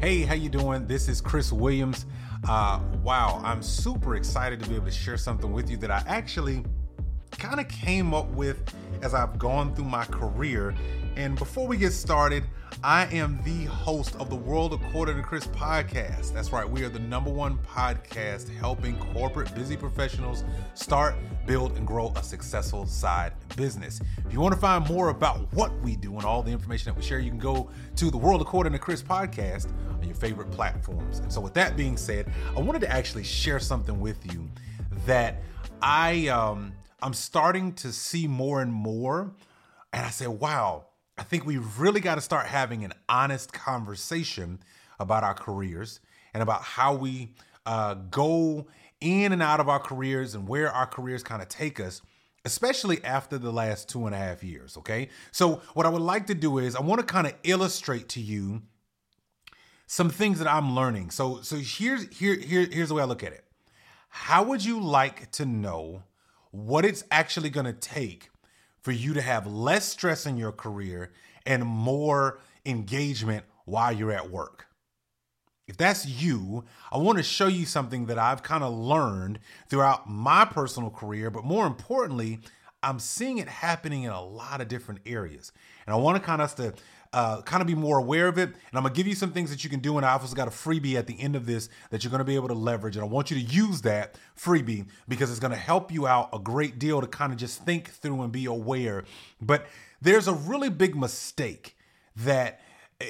Hey, how you doing? This is Chris Williams. Uh, wow, I'm super excited to be able to share something with you that I actually kind of came up with as I've gone through my career. And before we get started, I am the host of the World According to Chris podcast. That's right, we are the number one podcast helping corporate busy professionals start, build, and grow a successful side business. If you want to find more about what we do and all the information that we share, you can go to the World According to Chris podcast on your favorite platforms. And so, with that being said, I wanted to actually share something with you that I um, I'm starting to see more and more, and I said, wow I think we really got to start having an honest conversation about our careers and about how we uh, go in and out of our careers and where our careers kind of take us, especially after the last two and a half years. Okay. So, what I would like to do is I want to kind of illustrate to you some things that I'm learning. So, so here's here, here here's the way I look at it. How would you like to know what it's actually going to take for you to have less stress in your career and more engagement while you're at work. If that's you, I want to show you something that I've kind of learned throughout my personal career, but more importantly, I'm seeing it happening in a lot of different areas. And I want to kind of to uh, kind of be more aware of it. And I'm gonna give you some things that you can do. And I also got a freebie at the end of this that you're gonna be able to leverage. And I want you to use that freebie because it's gonna help you out a great deal to kind of just think through and be aware. But there's a really big mistake that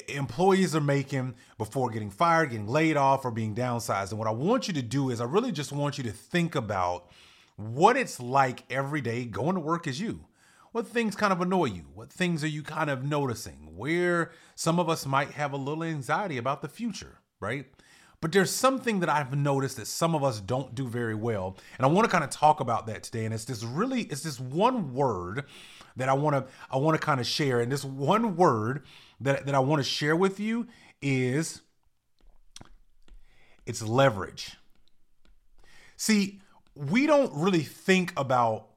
employees are making before getting fired, getting laid off, or being downsized. And what I want you to do is I really just want you to think about what it's like every day going to work as you. What things kind of annoy you? What things are you kind of noticing? Where some of us might have a little anxiety about the future, right? But there's something that I've noticed that some of us don't do very well. And I want to kind of talk about that today. And it's this really, it's this one word that I want to, I want to kind of share. And this one word that, that I want to share with you is it's leverage. See, we don't really think about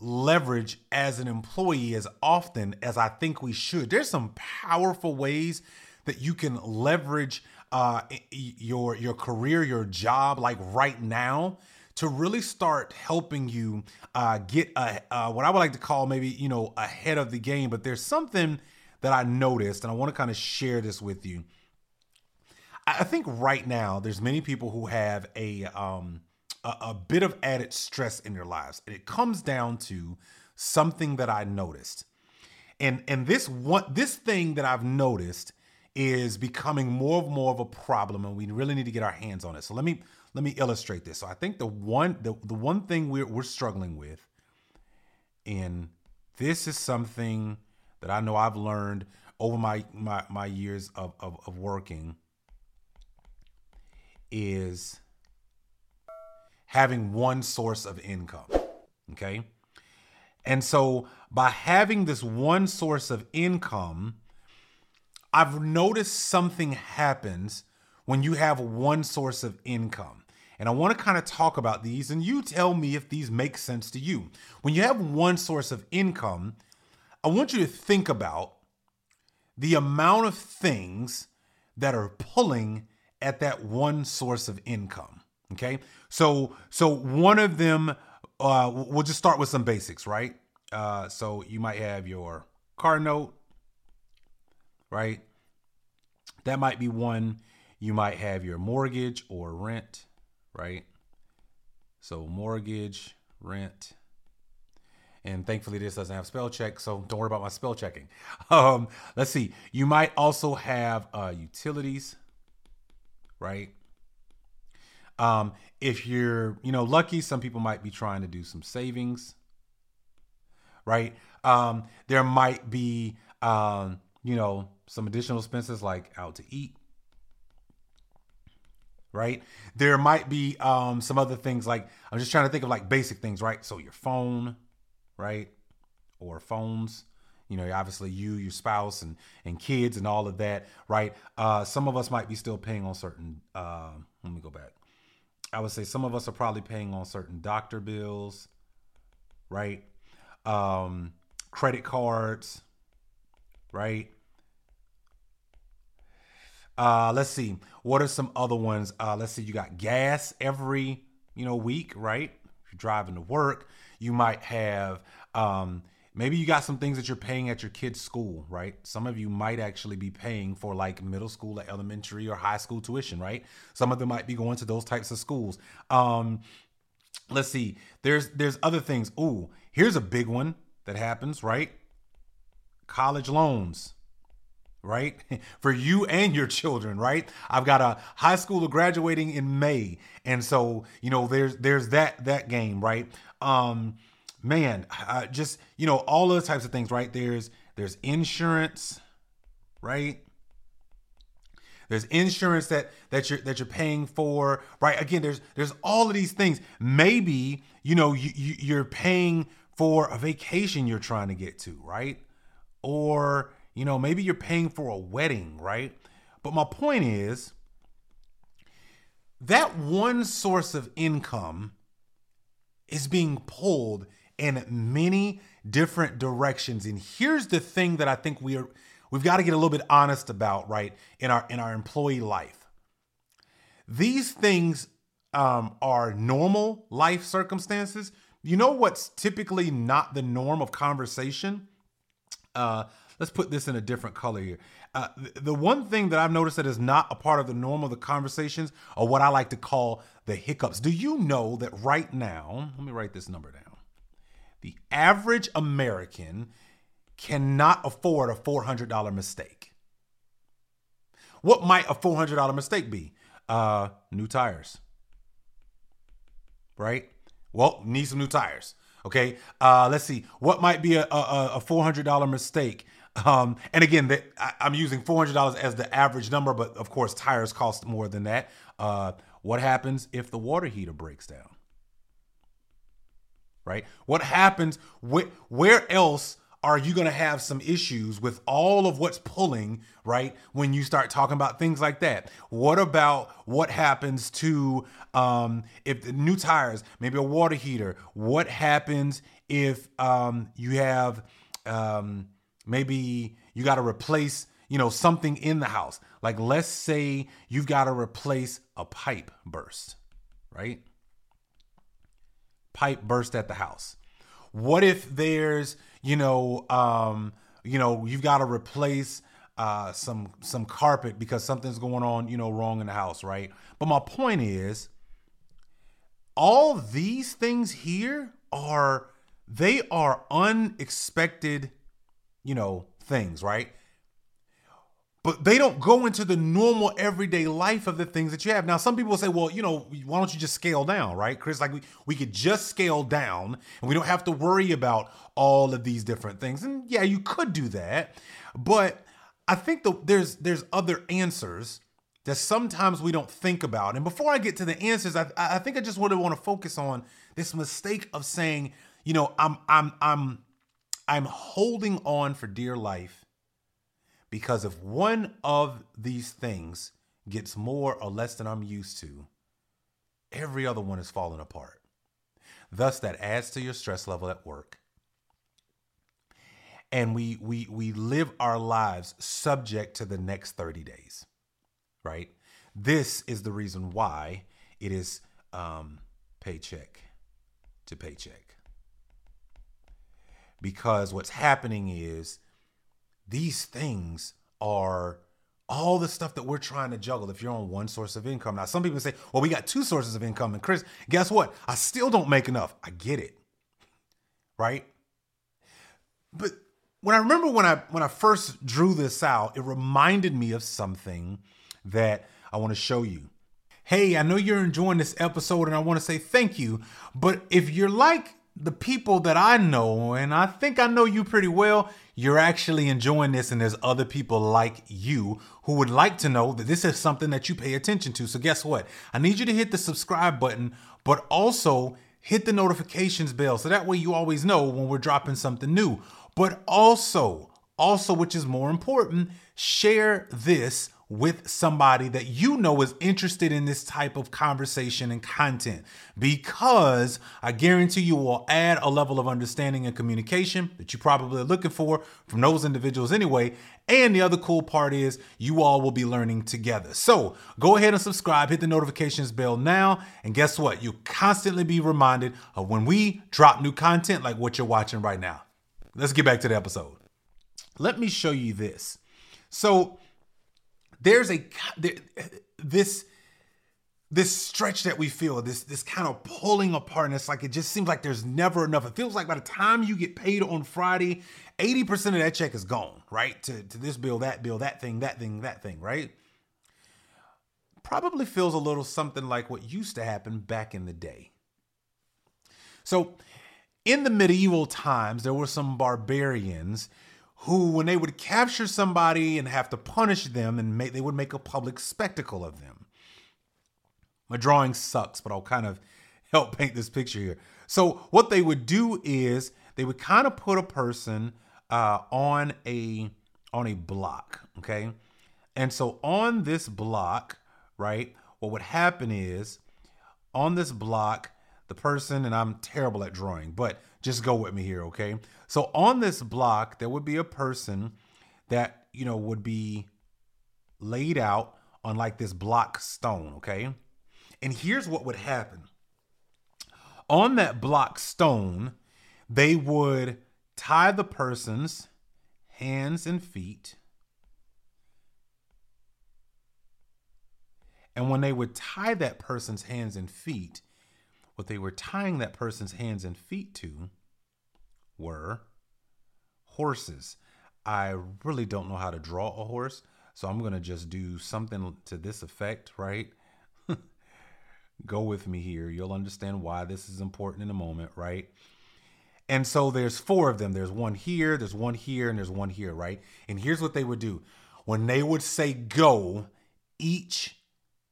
leverage as an employee as often as I think we should. There's some powerful ways that you can leverage uh, your your career, your job, like right now, to really start helping you uh, get a, uh, what I would like to call maybe you know ahead of the game. But there's something that I noticed, and I want to kind of share this with you. I think right now there's many people who have a um, a, a bit of added stress in their lives. And it comes down to something that I noticed. And and this one this thing that I've noticed is becoming more and more of a problem and we really need to get our hands on it. So let me let me illustrate this. So I think the one the, the one thing we're we're struggling with and this is something that I know I've learned over my my my years of, of, of working is having one source of income. Okay. And so by having this one source of income, I've noticed something happens when you have one source of income. And I want to kind of talk about these and you tell me if these make sense to you. When you have one source of income, I want you to think about the amount of things that are pulling at that one source of income. Okay. So so one of them, uh, we'll just start with some basics, right? Uh, so you might have your car note, right? That might be one. You might have your mortgage or rent, right? So mortgage, rent, and thankfully this doesn't have spell check, so don't worry about my spell checking. Um, let's see. You might also have uh, utilities, right? Um, if you're, you know, lucky, some people might be trying to do some savings, right? Um, there might be, um, you know, some additional expenses like out to eat, right? There might be um, some other things like I'm just trying to think of like basic things, right? So your phone, right? Or phones, you know, obviously you, your spouse, and and kids, and all of that, right? Uh, some of us might be still paying on certain. Uh, let me go back. I would say some of us are probably paying on certain doctor bills, right? Um, credit cards, right? Uh, let's see. What are some other ones? Uh, let's see. You got gas every you know week, right? If you're driving to work, you might have um, maybe you got some things that you're paying at your kid's school, right? Some of you might actually be paying for like middle school, or elementary, or high school tuition, right? Some of them might be going to those types of schools. Um, let's see. There's there's other things. Ooh, here's a big one that happens, right? College loans right? For you and your children, right? I've got a high schooler graduating in May. And so, you know, there's there's that that game, right? Um man, just, you know, all those types of things, right? There's there's insurance, right? There's insurance that that you're that you're paying for, right? Again, there's there's all of these things. Maybe, you know, you, you you're paying for a vacation you're trying to get to, right? Or you know, maybe you're paying for a wedding, right? But my point is that one source of income is being pulled in many different directions. And here's the thing that I think we are we've got to get a little bit honest about, right, in our in our employee life. These things um, are normal life circumstances. You know what's typically not the norm of conversation? Uh, let's put this in a different color here. Uh, the one thing that I've noticed that is not a part of the norm of the conversations are what I like to call the hiccups. Do you know that right now, let me write this number down. The average American cannot afford a $400 mistake. What might a $400 mistake be? Uh, new tires. Right? Well, need some new tires. Okay. Uh, let's see. What might be a, a, a $400 mistake? Um, and again, the, I, am using $400 as the average number, but of course, tires cost more than that. Uh, what happens if the water heater breaks down? Right? What happens? Wh- where else are you going to have some issues with all of what's pulling, right? When you start talking about things like that. What about what happens to um, if the new tires, maybe a water heater? What happens if um, you have. Um, Maybe you got to replace, you know, something in the house. Like let's say you've got to replace a pipe burst, right? Pipe burst at the house. What if there's, you know, um, you know, you've got to replace uh, some some carpet because something's going on, you know, wrong in the house, right? But my point is, all these things here are they are unexpected you know, things, right? But they don't go into the normal everyday life of the things that you have. Now, some people say, well, you know, why don't you just scale down, right? Chris, like we, we could just scale down and we don't have to worry about all of these different things. And yeah, you could do that. But I think the, there's there's other answers that sometimes we don't think about. And before I get to the answers, I, I think I just really want to focus on this mistake of saying, you know, I'm I'm I'm I'm holding on for dear life because if one of these things gets more or less than I'm used to, every other one is falling apart. Thus, that adds to your stress level at work. And we we we live our lives subject to the next 30 days, right? This is the reason why it is um, paycheck to paycheck because what's happening is these things are all the stuff that we're trying to juggle if you're on one source of income. Now, some people say, well, we got two sources of income. And Chris, guess what? I still don't make enough. I get it. Right? But when I remember when I when I first drew this out, it reminded me of something that I want to show you. Hey, I know you're enjoying this episode and I want to say thank you, but if you're like the people that I know, and I think I know you pretty well, you're actually enjoying this, and there's other people like you who would like to know that this is something that you pay attention to. So, guess what? I need you to hit the subscribe button, but also hit the notifications bell so that way you always know when we're dropping something new. But also, also, which is more important, share this with somebody that you know is interested in this type of conversation and content because I guarantee you will add a level of understanding and communication that you probably are looking for from those individuals anyway. And the other cool part is you all will be learning together. So go ahead and subscribe, hit the notifications bell now. And guess what? You'll constantly be reminded of when we drop new content like what you're watching right now. Let's get back to the episode. Let me show you this. So, there's a this this stretch that we feel this this kind of pulling apart and it's like it just seems like there's never enough. It feels like by the time you get paid on friday 80% of that check is gone right? To, to this bill that bill that thing that thing that thing right? Probably feels a little something like what used to happen back in the day. So in the medieval times there were some barbarians who, when they would capture somebody and have to punish them, and make, they would make a public spectacle of them. My drawing sucks, but I'll kind of help paint this picture here. So, what they would do is they would kind of put a person uh, on a on a block, okay, and so on this block, right, what would happen is on this block, the person, and I'm terrible at drawing, but just go with me here, okay? So on this block, there would be a person that, you know, would be laid out on like this block stone, okay? And here's what would happen. On that block stone, they would tie the person's hands and feet. And when they would tie that person's hands and feet, what they were tying that person's hands and feet to were horses. I really don't know how to draw a horse, so I'm going to just do something to this effect, right? Go with me here. You'll understand why this is important in a moment, right? And so there's four of them. There's one here, there's one here, and there's one here, right? And here's what they would do when they would say go, each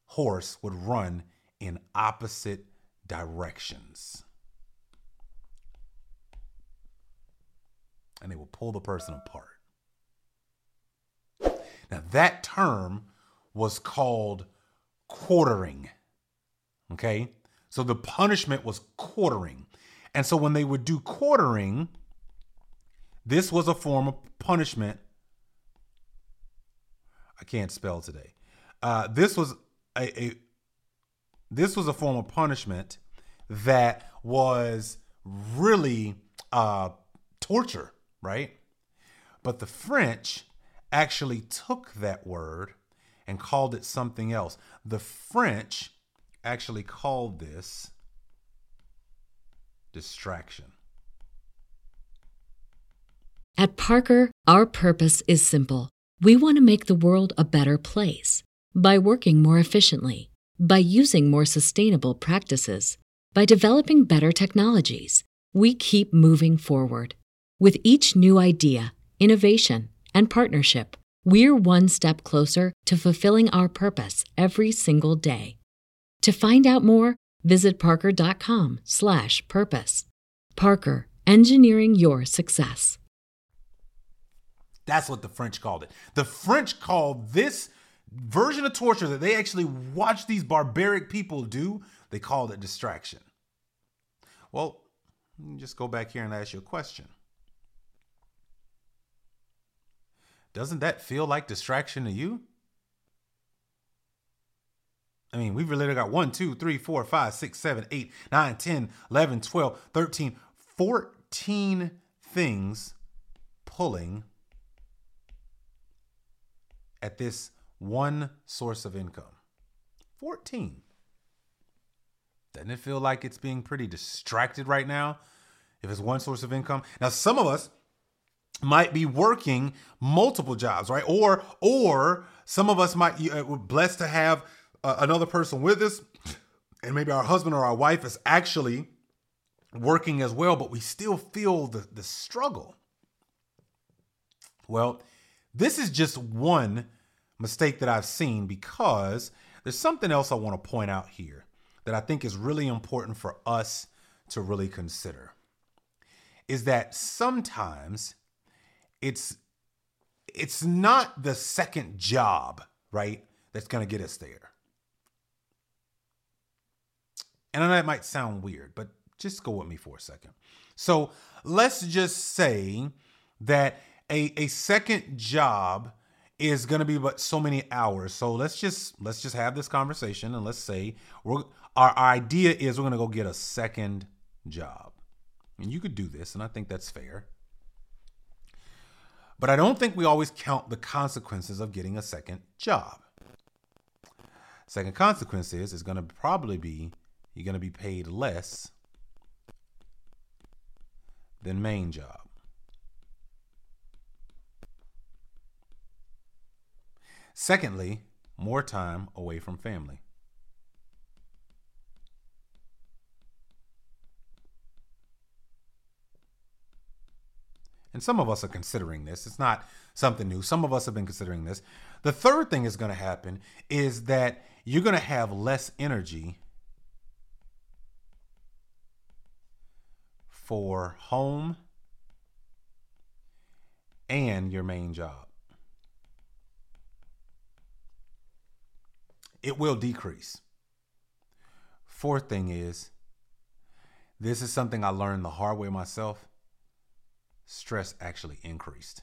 horse would run in opposite directions. And they will pull the person apart. Now, that term was called quartering. Okay? So the punishment was quartering. And so when they would do quartering, this was a form of punishment. I can't spell today. Uh, this was a, a this was a form of punishment that was really uh, torture, right? But the French actually took that word and called it something else. The French actually called this distraction. At Parker, our purpose is simple. We want to make the world a better place by working more efficiently by using more sustainable practices, by developing better technologies, we keep moving forward. With each new idea, innovation, and partnership, we're one step closer to fulfilling our purpose every single day. To find out more, visit parker.com/purpose. Parker, engineering your success. That's what the French called it. The French called this version of torture that they actually watch these barbaric people do, they called it distraction. Well, just go back here and ask you a question. Doesn't that feel like distraction to you? I mean, we've literally got 1, 2, 3, 4, 5, 6, 7, 8, 9, 10, 11, 12, 13, 14 things pulling at this one source of income. 14. Doesn't it feel like it's being pretty distracted right now? If it's one source of income. Now, some of us might be working multiple jobs, right? Or, or some of us might, uh, we're blessed to have uh, another person with us, and maybe our husband or our wife is actually working as well, but we still feel the, the struggle. Well, this is just one mistake that I've seen because there's something else I want to point out here that I think is really important for us to really consider is that sometimes it's it's not the second job, right, that's going to get us there. And I know that might sound weird, but just go with me for a second. So let's just say that a, a second job is going to be but so many hours. So let's just let's just have this conversation and let's say we're our, idea is we're going to go get a second job. And you could do this and I think that's fair. But I don't think we always count the consequences of getting a second job. Second consequence is is going to probably be you're going to be paid less than main job. Secondly, more time away from family. And some of us are considering this. It's not something new. Some of us have been considering this. The third thing is going to happen is that you're going to have less energy for home and your main job. It will decrease. Fourth thing is this is something I learned the hard way myself. Stress actually increased.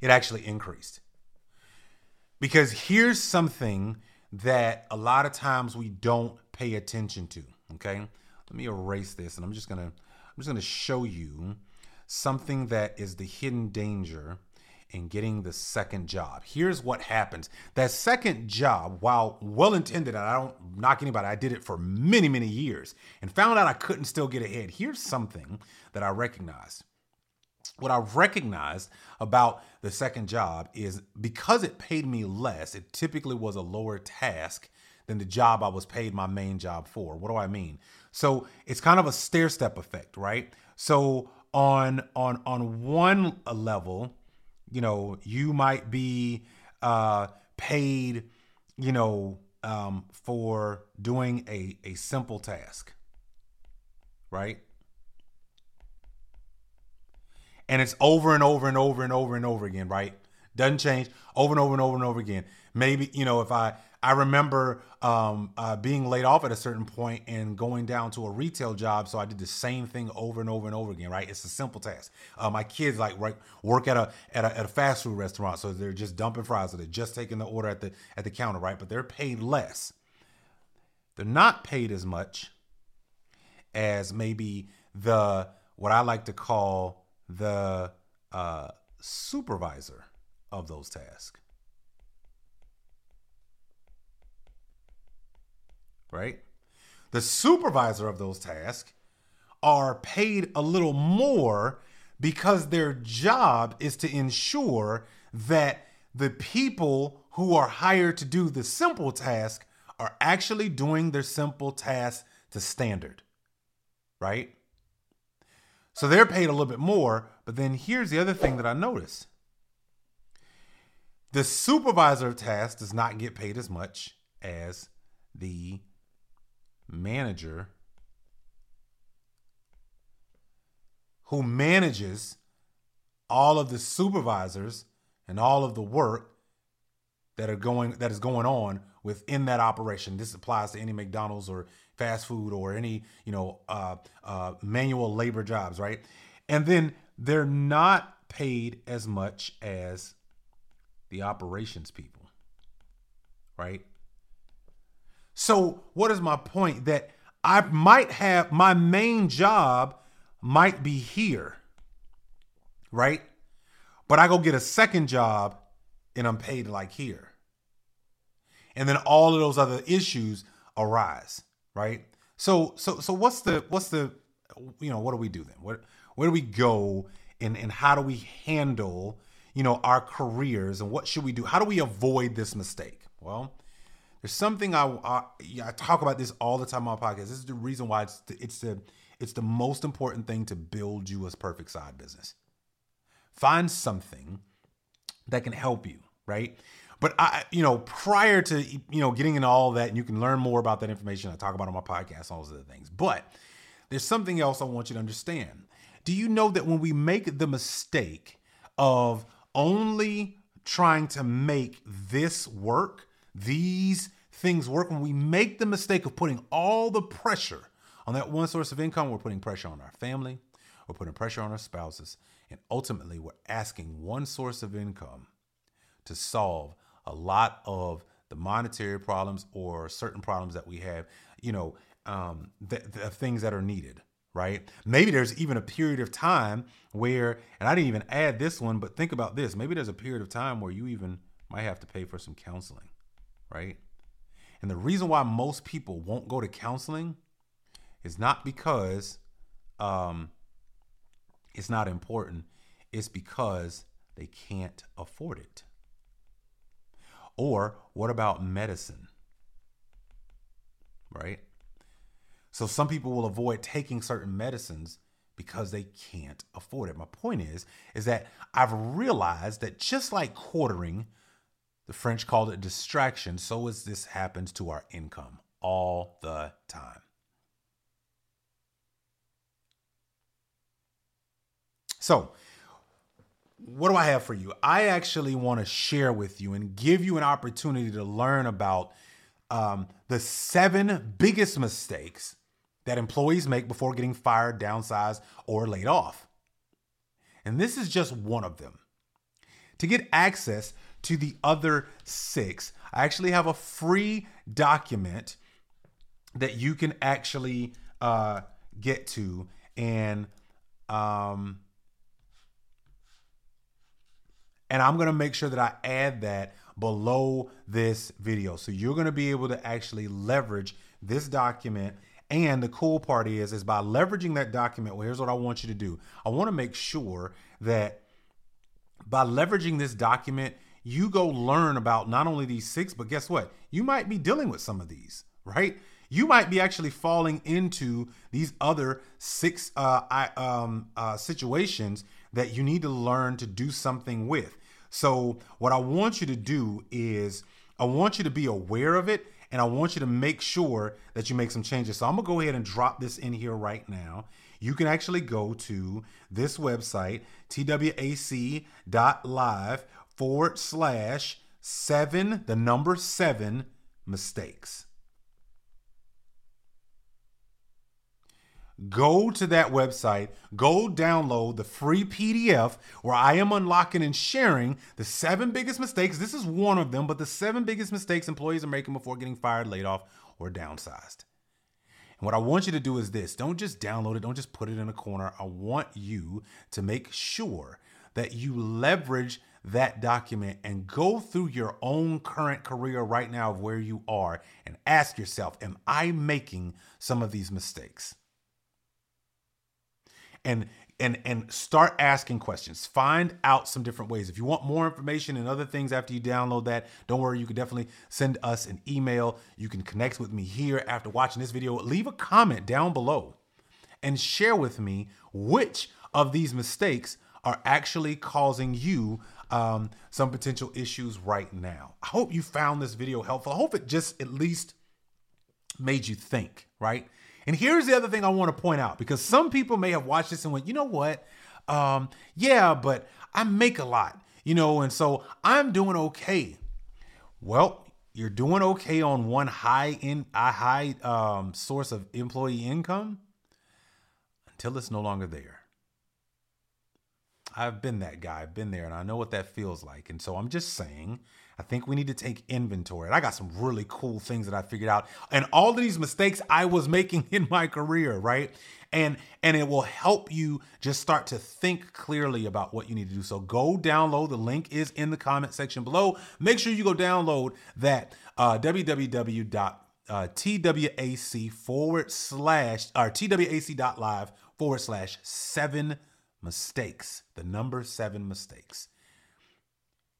It actually increased. Because here's something that a lot of times we don't pay attention to. Okay. Let me erase this and I'm just gonna I'm just gonna show you something that is the hidden danger in getting the second job. Here's what happens. That second job, while well intended, I don't knock anybody, I did it for many, many years and found out I couldn't still get ahead. Here's something that I recognized. What I recognized about the second job is because it paid me less, it typically was a lower task than the job I was paid my main job for. What do I mean? So it's kind of a stair step effect, right? So on on on one level, you know, you might be uh, paid, you know, um, for doing a a simple task, right? And it's over and over and over and over and over again, right? Doesn't change over and over and over and over again. Maybe you know if I I remember um, uh, being laid off at a certain point and going down to a retail job. So I did the same thing over and over and over again. Right? It's a simple task. Uh, my kids like right work at a, at a at a fast food restaurant, so they're just dumping fries. or they're just taking the order at the at the counter, right? But they're paid less. They're not paid as much as maybe the what I like to call the uh, supervisor of those tasks. right? The supervisor of those tasks are paid a little more because their job is to ensure that the people who are hired to do the simple task are actually doing their simple task to standard, right? So they're paid a little bit more, but then here's the other thing that I noticed. The supervisor of tasks does not get paid as much as the manager who manages all of the supervisors and all of the work that are going that is going on within that operation. This applies to any McDonald's or fast food or any you know uh, uh, manual labor jobs, right? And then they're not paid as much as the operations people, right? So, what is my point? That I might have my main job might be here, right? But I go get a second job and I'm paid like here. And then all of those other issues arise, right? So so so what's the what's the you know, what do we do then? Where, where do we go and and how do we handle, you know, our careers and what should we do? How do we avoid this mistake? Well, There's something I, I, I talk about this all the time on my podcast. This is the reason why it's the, it's the it's the most important thing to build you a perfect side business. Find something that can help you, right? But I, you know, prior to you know getting into all that, and you can learn more about that information. I talk about on my podcast, all those other things. But there's something else I want you to understand. Do you know that when we make the mistake of only trying to make this work, these things work, when we make the mistake of putting all the pressure on that one source of income, we're putting pressure on our family, we're putting pressure on our spouses, and ultimately we're asking one source of income to solve a lot of the monetary problems or certain problems that we have, you know, um, the, the things that are needed, right? Maybe there's even a period of time where, and I didn't even add this one, but think about this. Maybe there's a period of time where you even might have to pay for some counseling, right? And the reason why most people won't go to counseling is not because um, it's not important, it's because they can't afford it. Or what about medicine? Right? So some people will avoid taking certain medicines because they can't afford it. My point is is that I've realized that just like quartering, the French called it distraction, so as this happens to our income all the time. So, what do I have for you? I actually want to share with you and give you an opportunity to learn about um, the seven biggest mistakes that employees make before getting fired, downsized, or laid off. And this is just one of them. To get access to the other six, I actually have a free document that you can actually uh, get to. And um, and I'm to make sure that I add that below this video. So you're to be able to actually leverage this document. And the cool part is, is by leveraging that document, well, here's what I want you to do. I want to make sure that by leveraging this document, you go learn about not only these six, but guess what? You might be dealing with some of these, right? You might be actually falling into these other six uh, I, um, uh, situations that you need to learn to do something with. So, what I want you to do is, I want you to be aware of it and I want you to make sure that you make some changes. So, I'm gonna go ahead and drop this in here right now. You can actually go to this website, twac.live forward slash seven, the number seven mistakes. Go to that website, go download the free PDF where I am unlocking and sharing the seven biggest mistakes. This is one of them, but the seven biggest mistakes employees are making before getting fired, laid off, or downsized. And what I want you to do is this don't just download it, don't just put it in a corner. I want you to make sure that you leverage that document and go through your own current career right now of where you are and ask yourself, Am I making some of these mistakes? And and and start asking questions. Find out some different ways. If you want more information and other things after you download that, don't worry, you can definitely send us an email. You can connect with me here after watching this video. Leave a comment down below and share with me which of these mistakes are actually causing you um, some potential issues right now. I hope you found this video helpful. I hope it just at least made you think, right? And here's the other thing I want to point out because some people may have watched this and went, you know what? Um, yeah, but I make a lot, you know, and so I'm doing okay. Well, you're doing okay on one high in a high um, source of employee income until it's no longer there. I've been that guy, I've been there, and I know what that feels like. And so I'm just saying I think we need to take inventory. And I got some really cool things that I figured out and all of these mistakes I was making in my career, right? And and it will help you just start to think clearly about what you need to do. So go download. The link is in the comment section below. Make sure you go download that uh, uh, TWAC forward slash or TWAC.live forward slash seven mistakes. The number seven mistakes.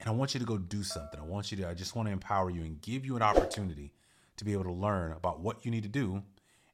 And I want you to go do something. I want you to, I just want to empower you and give you an opportunity to be able to learn about what you need to do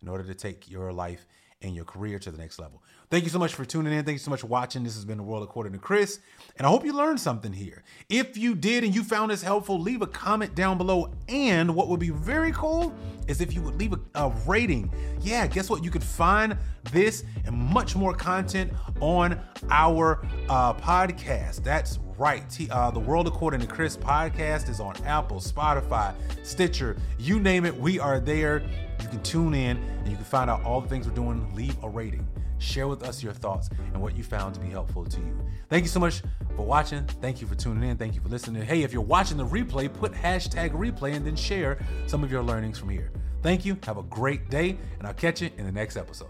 in order to take your life and your career to the next level. Thank you so much for tuning in. Thank you so much for watching. This has been The World According to Chris. And I hope you learned something here. If you did and you found this helpful, leave a comment down below. And what would be very cool is if you would leave a, a rating. Yeah, guess what? You could find this and much more content on our uh, podcast. That's right. Uh, the World According to Chris podcast is on Apple, Spotify, Stitcher, you name it. We are there. You can tune in and you can find out all the things we're doing. Leave a rating. Share with us your thoughts and what you found to be helpful to you. Thank you so much for watching. Thank you for tuning in. Thank you for listening. Hey, if you're watching the replay, put hashtag replay and then share some of your learnings from here. Thank you. Have a great day, and I'll catch you in the next episode.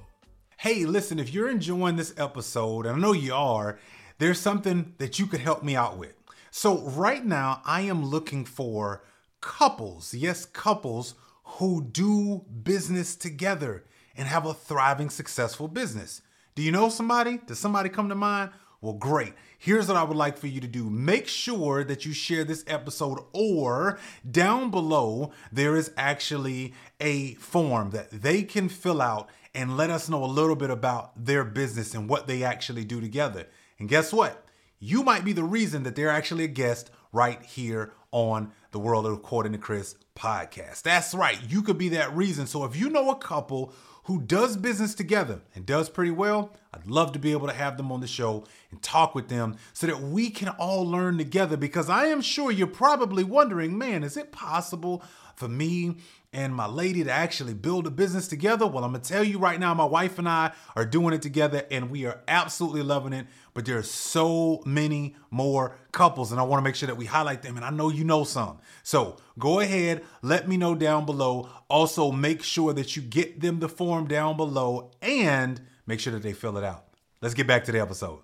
Hey, listen, if you're enjoying this episode, and I know you are, there's something that you could help me out with. So, right now, I am looking for couples, yes, couples who do business together and have a thriving, successful business. Do you know somebody? Does somebody come to mind? Well, great. Here's what I would like for you to do. Make sure that you share this episode, or down below, there is actually a form that they can fill out and let us know a little bit about their business and what they actually do together. And guess what? You might be the reason that they're actually a guest right here on the World According to Chris podcast. That's right. You could be that reason. So if you know a couple who does business together and does pretty well, I'd love to be able to have them on the show and talk with them so that we can all learn together because I am sure you're probably wondering, man, is it possible for me and my lady to actually build a business together? Well, I'm gonna tell you right now, my wife and I are doing it together and we are absolutely loving it. But there are so many more couples, and I wanna make sure that we highlight them. And I know you know some. So go ahead, let me know down below. Also, make sure that you get them the form down below and make sure that they fill it out. Let's get back to the episode.